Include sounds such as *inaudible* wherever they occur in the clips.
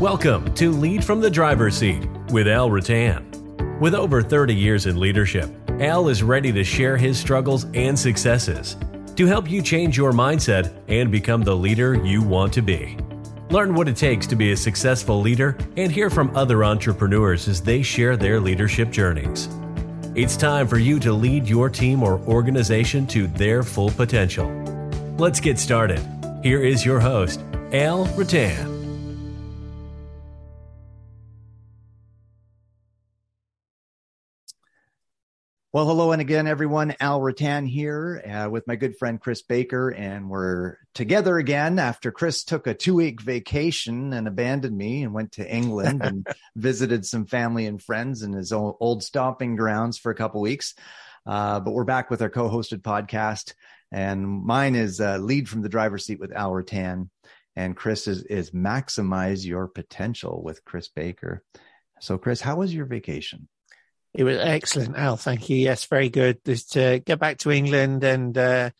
Welcome to Lead from the Driver's Seat with Al Rattan. With over 30 years in leadership, Al is ready to share his struggles and successes to help you change your mindset and become the leader you want to be. Learn what it takes to be a successful leader and hear from other entrepreneurs as they share their leadership journeys. It's time for you to lead your team or organization to their full potential. Let's get started. Here is your host, Al Rattan. Well, hello and again, everyone. Al Rattan here uh, with my good friend Chris Baker, and we're together again after Chris took a two week vacation and abandoned me and went to England and *laughs* visited some family and friends in his old, stomping grounds for a couple weeks. Uh, but we're back with our co hosted podcast, and mine is uh, Lead from the Driver's Seat with Al Rattan, and Chris is, is Maximize Your Potential with Chris Baker. So, Chris, how was your vacation? It was excellent, Al. Thank you. Yes, very good. Just to get back to England, and uh,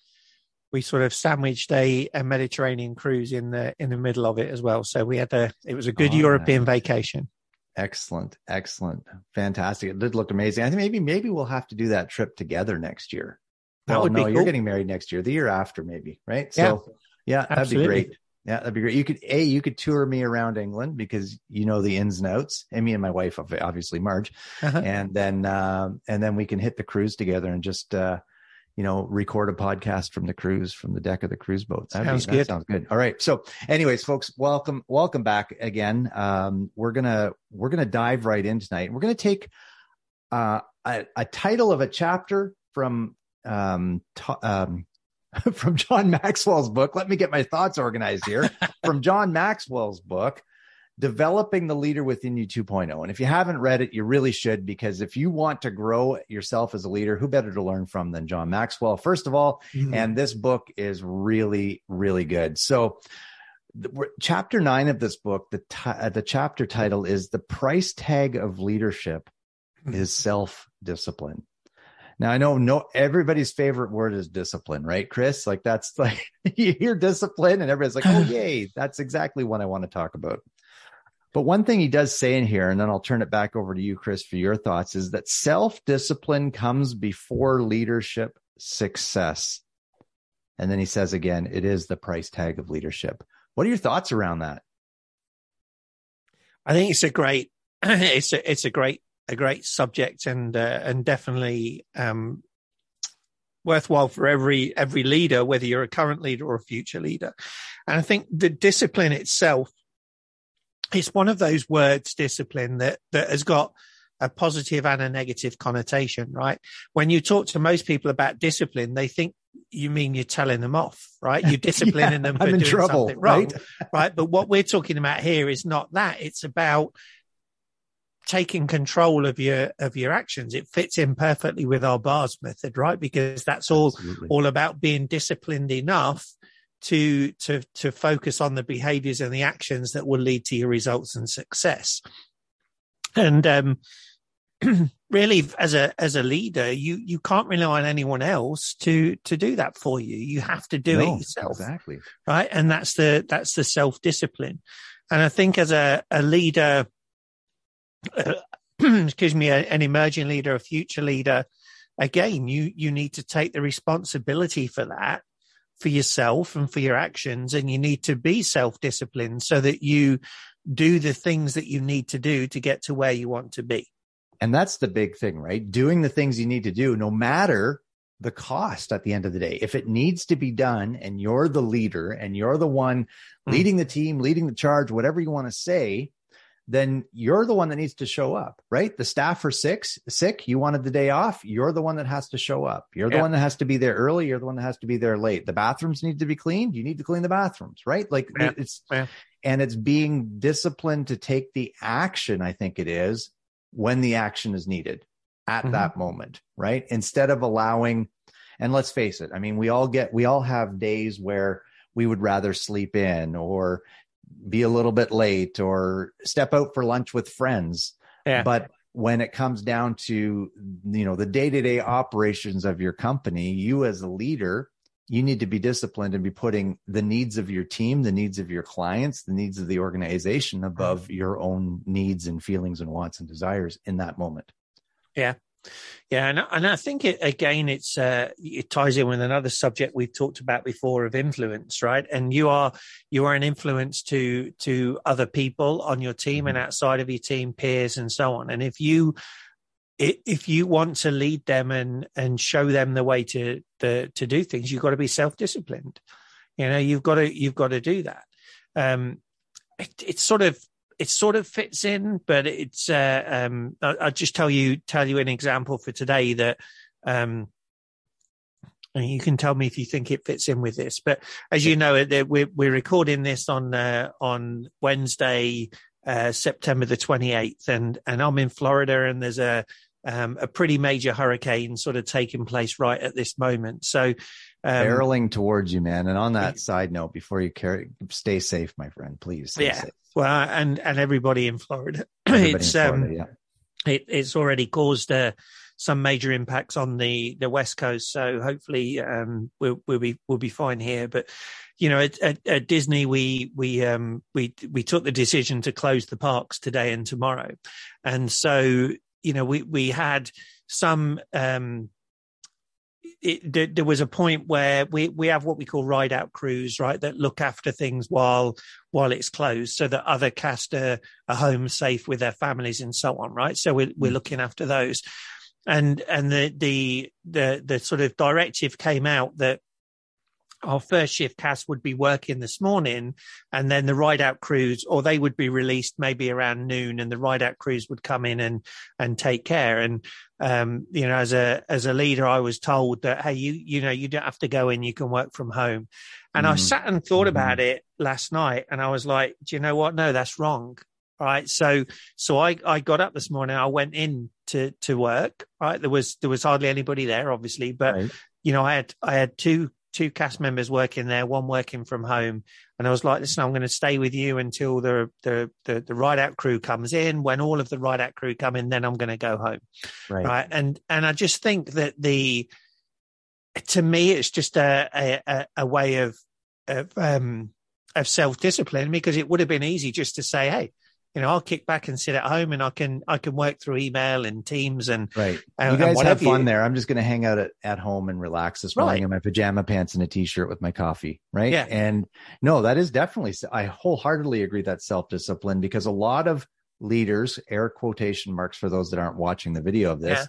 we sort of sandwiched a, a, Mediterranean cruise in the in the middle of it as well. So we had a it was a good oh, European nice. vacation. Excellent, excellent, fantastic. It did look amazing. I think maybe maybe we'll have to do that trip together next year. That well, would no, be cool. you're getting married next year, the year after, maybe, right? So, yeah, yeah that'd be great. Yeah, that'd be great. You could a you could tour me around England because you know the ins and outs, and me and my wife, obviously Marge, uh-huh. and then uh, and then we can hit the cruise together and just uh, you know record a podcast from the cruise from the deck of the cruise boat. That'd sounds be, good. That sounds good. All right. So, anyways, folks, welcome welcome back again. Um, we're gonna we're gonna dive right in tonight. We're gonna take uh, a, a title of a chapter from um, um *laughs* from John Maxwell's book. Let me get my thoughts organized here. *laughs* from John Maxwell's book, Developing the Leader Within You 2.0. And if you haven't read it, you really should, because if you want to grow yourself as a leader, who better to learn from than John Maxwell, first of all? Mm-hmm. And this book is really, really good. So, chapter nine of this book, the, t- uh, the chapter title is The Price Tag of Leadership mm-hmm. is Self Discipline. Now I know no everybody's favorite word is discipline, right, Chris? Like that's *laughs* like you hear discipline and everybody's like, oh *sighs* yay, that's exactly what I want to talk about. But one thing he does say in here, and then I'll turn it back over to you, Chris, for your thoughts, is that self-discipline comes before leadership success. And then he says again, it is the price tag of leadership. What are your thoughts around that? I think it's a great *clears throat* it's a it's a great a great subject and uh, and definitely um, worthwhile for every every leader, whether you're a current leader or a future leader. And I think the discipline itself is one of those words, discipline, that that has got a positive and a negative connotation, right? When you talk to most people about discipline, they think you mean you're telling them off, right? You're *laughs* disciplining yeah, them for I'm in doing trouble, something wrong, right? *laughs* right? But what we're talking about here is not that. It's about taking control of your of your actions. It fits in perfectly with our bars method right? Because that's all Absolutely. all about being disciplined enough to to to focus on the behaviors and the actions that will lead to your results and success. And um *clears throat* really as a as a leader you you can't rely on anyone else to to do that for you. You have to do no, it yourself exactly. right? And that's the that's the self discipline and i think as a a leader *clears throat* excuse me, an emerging leader, a future leader, again, you you need to take the responsibility for that for yourself and for your actions, and you need to be self disciplined so that you do the things that you need to do to get to where you want to be. And that's the big thing, right? Doing the things you need to do, no matter the cost at the end of the day. If it needs to be done and you're the leader and you're the one hmm. leading the team, leading the charge, whatever you want to say, then you're the one that needs to show up, right? The staff are sick, sick. You wanted the day off. You're the one that has to show up. You're the yeah. one that has to be there early. You're the one that has to be there late. The bathrooms need to be cleaned. You need to clean the bathrooms, right? Like yeah. it's, yeah. and it's being disciplined to take the action. I think it is when the action is needed at mm-hmm. that moment, right? Instead of allowing, and let's face it. I mean, we all get, we all have days where we would rather sleep in or be a little bit late or step out for lunch with friends. Yeah. But when it comes down to you know the day-to-day operations of your company, you as a leader you need to be disciplined and be putting the needs of your team, the needs of your clients, the needs of the organization above mm-hmm. your own needs and feelings and wants and desires in that moment. Yeah. Yeah, and and I think it again, it's uh, it ties in with another subject we've talked about before of influence, right? And you are you are an influence to to other people on your team mm-hmm. and outside of your team, peers, and so on. And if you if you want to lead them and and show them the way to the to do things, you've got to be self disciplined. You know, you've got to you've got to do that. Um, it, it's sort of it sort of fits in, but it's uh, um, I, will just tell you tell you an example for today that um, and you can tell me if you think it fits in with this. But as you know, we're we're recording this on uh, on Wednesday, uh, September the 28th, and and I'm in Florida, and there's a um, a pretty major hurricane sort of taking place right at this moment. So, um, barreling towards you, man. And on that side note, before you carry, stay safe, my friend, please. yeah. Safe. Well, and and everybody in Florida, *clears throat* everybody it's in Florida, um, yeah. it, it's already caused uh, some major impacts on the the west coast. So hopefully, um, we'll we'll be we'll be fine here. But you know, at, at, at, Disney, we we um we we took the decision to close the parks today and tomorrow, and so you know, we we had some. Um, it, there was a point where we, we have what we call ride out crews, right, that look after things while while it's closed, so that other cast are, are home safe with their families and so on, right? So we're we're mm. looking after those, and and the the the the sort of directive came out that our first shift cast would be working this morning and then the ride out crews or they would be released maybe around noon and the ride out crews would come in and and take care and um, you know as a as a leader i was told that hey you you know you don't have to go in you can work from home and mm. i sat and thought mm-hmm. about it last night and i was like do you know what no that's wrong right so so i i got up this morning i went in to to work right there was there was hardly anybody there obviously but right. you know i had i had two two cast members working there, one working from home. And I was like, listen, I'm going to stay with you until the, the, the, the ride out crew comes in. When all of the ride out crew come in, then I'm going to go home. Right. right. And, and I just think that the, to me, it's just a, a, a way of, of, um, of self discipline because it would have been easy just to say, Hey, you know, I'll kick back and sit at home and I can I can work through email and Teams and right. And, you guys have fun you, there. I'm just going to hang out at, at home and relax this morning right. in my pajama pants and a t-shirt with my coffee. Right. Yeah. And no, that is definitely. I wholeheartedly agree that self discipline because a lot of leaders, air quotation marks for those that aren't watching the video of this, yeah.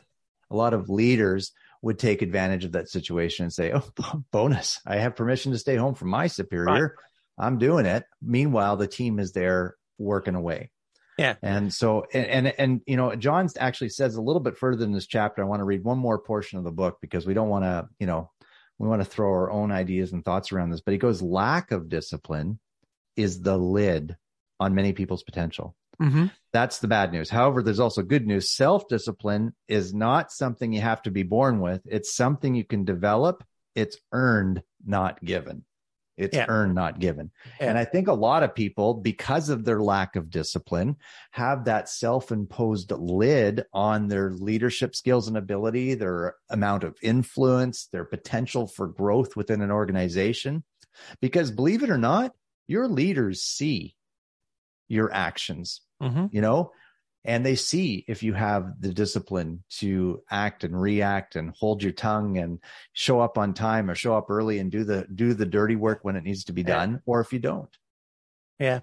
a lot of leaders would take advantage of that situation and say, "Oh, *laughs* bonus! I have permission to stay home from my superior." Right. I'm doing it. Meanwhile, the team is there working away. Yeah. And so, and, and, and, you know, John actually says a little bit further in this chapter. I want to read one more portion of the book because we don't want to, you know, we want to throw our own ideas and thoughts around this. But he goes, lack of discipline is the lid on many people's potential. Mm-hmm. That's the bad news. However, there's also good news. Self discipline is not something you have to be born with, it's something you can develop. It's earned, not given. It's yeah. earned, not given. Yeah. And I think a lot of people, because of their lack of discipline, have that self imposed lid on their leadership skills and ability, their amount of influence, their potential for growth within an organization. Because believe it or not, your leaders see your actions. Mm-hmm. You know, and they see if you have the discipline to act and react and hold your tongue and show up on time or show up early and do the do the dirty work when it needs to be done yeah. or if you don't. Yeah.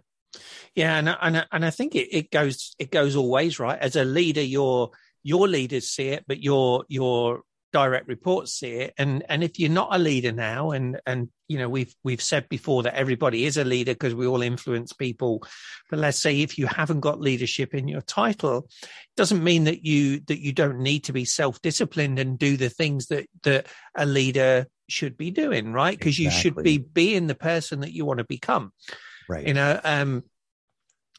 Yeah and and, and i think it, it goes it goes always right? As a leader your your leaders see it but your your direct reports see it. And and if you're not a leader now and and you know we've we've said before that everybody is a leader because we all influence people. But let's say if you haven't got leadership in your title it doesn't mean that you that you don't need to be self-disciplined and do the things that that a leader should be doing right? Because exactly. you should be being the person that you want to become. Right. You know um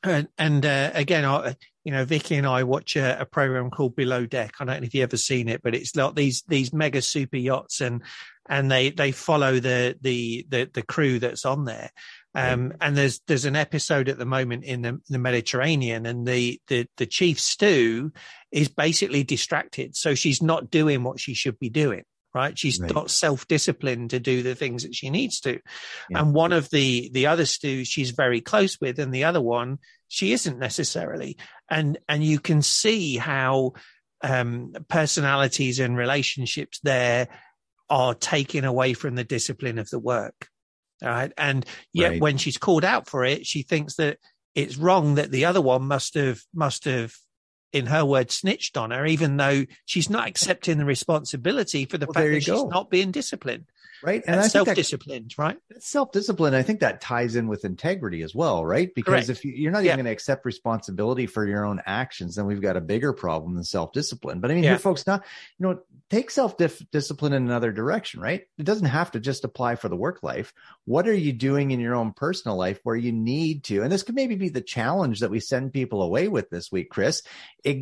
and, and uh, again, I, you know, Vicky and I watch a, a, program called Below Deck. I don't know if you've ever seen it, but it's like these these mega super yachts, and and they they follow the the the, the crew that's on there. Um, and there's there's an episode at the moment in the, the Mediterranean, and the, the the chief stew is basically distracted, so she's not doing what she should be doing right? She's Right. got self discipline to do the things that she needs to. Yeah. And one of the the other stews she's very close with, and the other one she isn't necessarily. And and you can see how um, personalities and relationships there are taken away from the discipline of the work. All right. And yet Right. when she's called out for it, she thinks that it's wrong that the other one must have must have in her words snitched on her, even though she's not accepting the responsibility for the Well, fact that you she's not being disciplined. right and think that self-disciplined, right? self-discipline i think that ties in with integrity as well right because Correct. if you, you're not Yeah. even going to accept responsibility for your own actions then we've got a bigger problem than self-discipline but i mean Yeah. here folks not you know take self-discipline in another direction right it doesn't have to just apply for the work life what are you doing in your own personal life where you need to and this could maybe be the challenge that we send people away with this week chris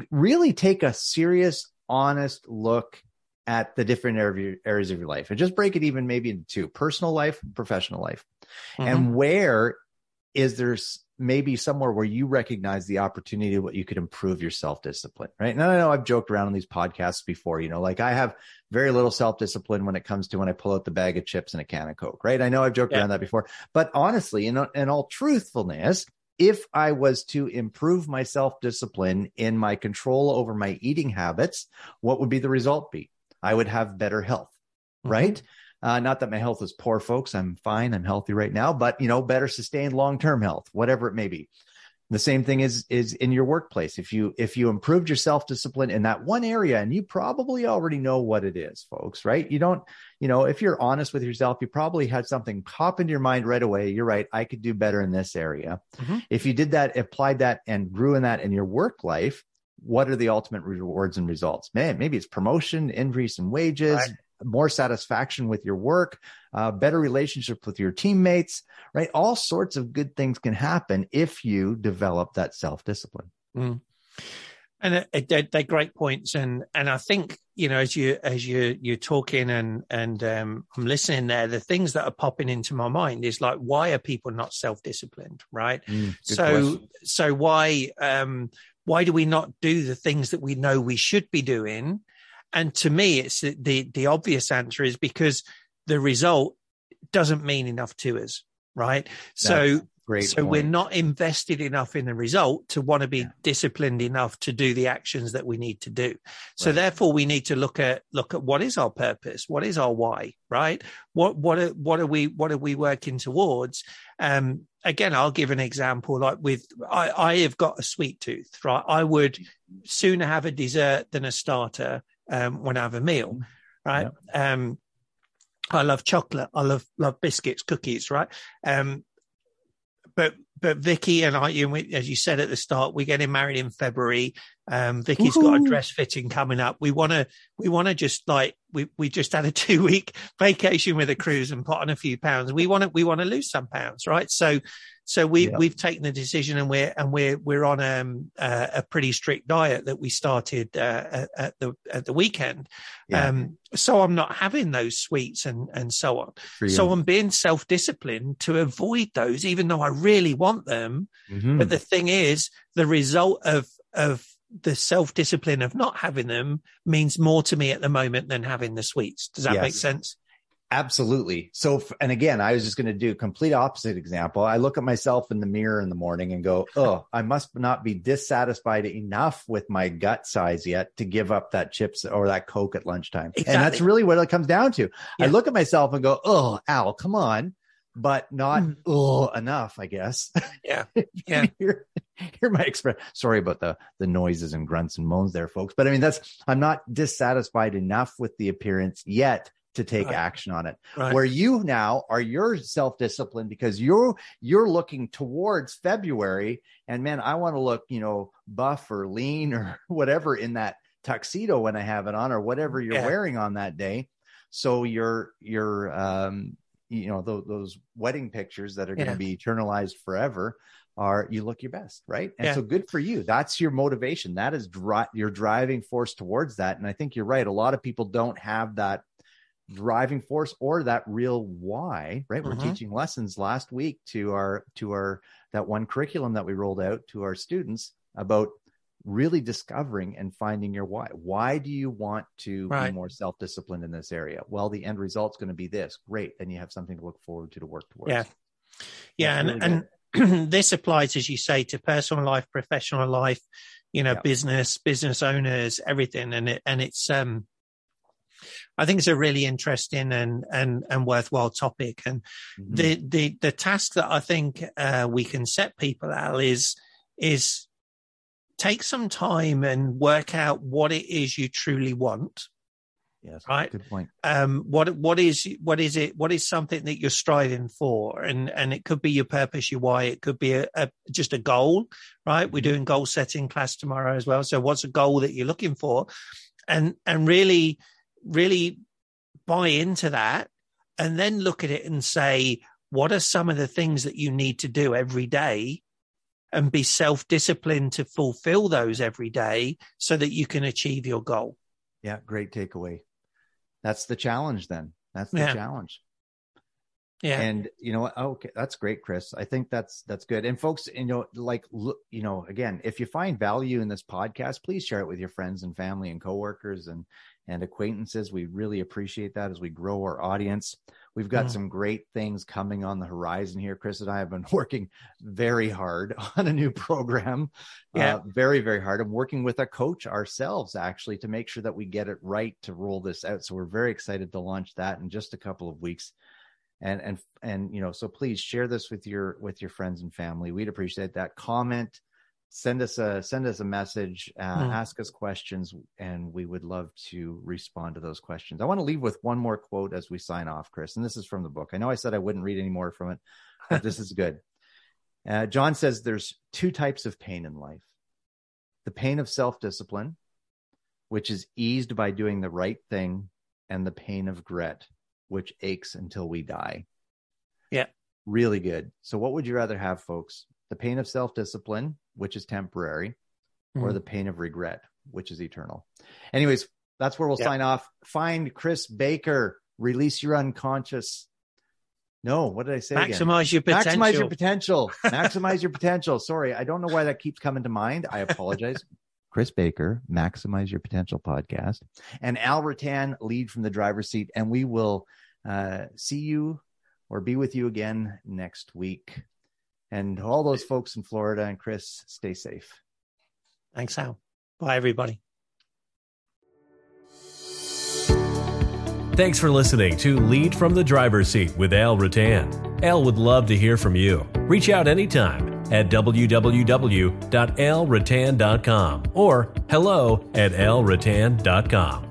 really take a serious honest look at the different areas of your life and just break it even maybe into two personal life professional life Mhm. and where is there maybe somewhere where you recognize the opportunity what you could improve your self-discipline right now i know i've joked around on these podcasts before you know like i have very little self-discipline when it comes to when i pull out the bag of chips and a can of coke right i know i've joked Yeah. around that before but honestly in, in all truthfulness if i was to improve my self-discipline in my control over my eating habits what would be the result be i would have better health Mhm. right? Uh, not that my health is poor, folks. I'm fine. I'm healthy right now, but you know, better sustained long-term health, whatever it may be. The same thing is is in your workplace. If you if you improved your self-discipline in that one area, and you probably already know what it is, folks, right? You don't, you know, if you're honest with yourself, you probably had something pop into your mind right away. You're right. I could do better in this area. Mhm. If you did that, applied that, and grew in that in your work life, what are the ultimate rewards and results? Man, maybe it's promotion, increase in wages, Right. more satisfaction with your work, uh, better relationship with your teammates, right? All sorts of good things can happen if you develop that self discipline. And uh, they're, great points, and and I think you know as you as you you're talking and and um, I'm listening there, the things that are popping into my mind is like, why are people not self disciplined, right? so so why um why do we not do the things that we know we should be doing? And to me, it's the the, the obvious answer is because the result doesn't mean enough to us, right? so great. so we're not invested enough in the result to want to be Yeah. disciplined enough to do the actions that we need to do so Right. therefore we need to look at look at what is our purpose what is our why right what what are what are we what are we working towards um again i'll give an example like with i i have got a sweet tooth right i would sooner have a dessert than a starter um when i have a meal right um I love chocolate. I love love biscuits, cookies, right? Um, but but Vicky and I, you as you said at the start, we're getting married in February. Um, Vicky's got a dress fitting coming up. We want to we want to just like we we just had a *laughs* two week vacation with a cruise and put on a few pounds. We want to we want to lose some pounds, right? So so we Yeah. we've taken the decision and we're and we're we're on um, uh, a pretty strict diet that we started uh, at, the at the weekend. Yeah. Um, so I'm not having those sweets and and so on. So I'm being self disciplined to avoid those, even though I really want them. Mhm. But the thing is, the result of of the self discipline of not having them means more to me at the moment than having the sweets. Does that Yes. make sense? Absolutely. So, and again, I was just going to do a complete opposite example. I look at myself in the mirror in the morning and go, *laughs* "Oh, I must not be dissatisfied enough with my gut size yet to give up that chips or that Coke at lunchtime." And that's really what it comes down to. I look at myself and go, "Oh, Al, come on," but not oh enough, I guess. Yeah. *laughs* Yeah. hear, hear my express. Sorry about the the noises and grunts and moans there, folks. But I mean, that's I'm not dissatisfied enough with the appearance yet to take Right. action on it Right. where you now are your self-discipline because you're you're looking towards february and man i want to look you know buff or lean or *laughs* whatever in that tuxedo when i have it on or whatever you're Yeah. wearing on that day so your your um you know those, those wedding pictures that are going Yeah. to be eternalized forever are you look your best right and Yeah. so good for you that's your motivation that is dri- your driving force towards that and i think you're right a lot of people don't have that driving force or that real why right we're Mhm. teaching lessons last week to our to our that one curriculum that we rolled out to our students about really discovering and finding your why. Why do you want to Right. be more self disciplined in this area? Well, the end result's going to be this. Great. Then you have something to look forward to to work towards. Yeah. Yeah, That's and and *clears throat* this applies, as you say, to personal life, professional life, you know, Yeah. business, business owners, everything, and it and it's um, I think it's a really interesting and and and worthwhile topic, and Mhm. the the the task that I think uh, we can set people Al is is take some time and work out what it is you truly want yes. right. Good point. um what what is what is it what is something that you're striving for and and it could be your purpose your why it could be a, a just a goal right we're doing goal setting class tomorrow as well so what's a goal that you're looking for and and really really buy into that and then look at it and say what are some of the things that you need to do every day and be self-disciplined to fulfill those every day so that you can achieve your goal Yeah. Great takeaway. That's the challenge then. That's the Yeah. challenge. yeah And you know what? Oh, okay, that's great, Chris. I think that's that's good. And folks, you know, like look, you know, again, if you find value in this podcast, please share it with your friends and family and coworkers and and acquaintances. We really appreciate that as we grow our audience. We've got Mm. some great things coming on the horizon here. Chris and I have been *laughs* working very hard *laughs* on a new program. Yeah. Uh, very, very hard. I'm working with a coach ourselves actually to make sure that we get it right to roll this out. So we're very excited to launch that in just a couple of weeks and and and you know so please share this with your with your friends and family we'd appreciate that comment send us a send us a message uh, Hmm. ask us questions and we would love to respond to those questions i want to leave with one more quote as we sign off chris and this is from the book i know i said i wouldn't read any more from it but this is good *laughs* uh, john says there's two types of pain in life the pain of self-discipline which is eased by doing the right thing and the pain of regret which aches until we die. Yeah. Really good. So, what would you rather have, folks? The pain of self discipline, which is temporary, or Mhm. the pain of regret, which is eternal? Anyways, that's where we'll Yeah. sign off. Find Chris Baker, release your unconscious. No, what did I say? again? maximize your potential. Maximize your potential. *laughs* Maximize your potential. Sorry, I don't know why that keeps coming to mind. I apologize. *laughs* Chris Baker, Maximize Your Potential podcast, and Al Rattan, lead from the driver's seat. And we will uh, see you or be with you again next week. And all those folks in Florida and Chris, stay safe. Thanks, Al. Bye, everybody. Thanks for listening to Lead from the Driver's Seat with Al Rattan. Al would love to hear from you. Reach out anytime at www.alrattan.com or hello at alrattan.com.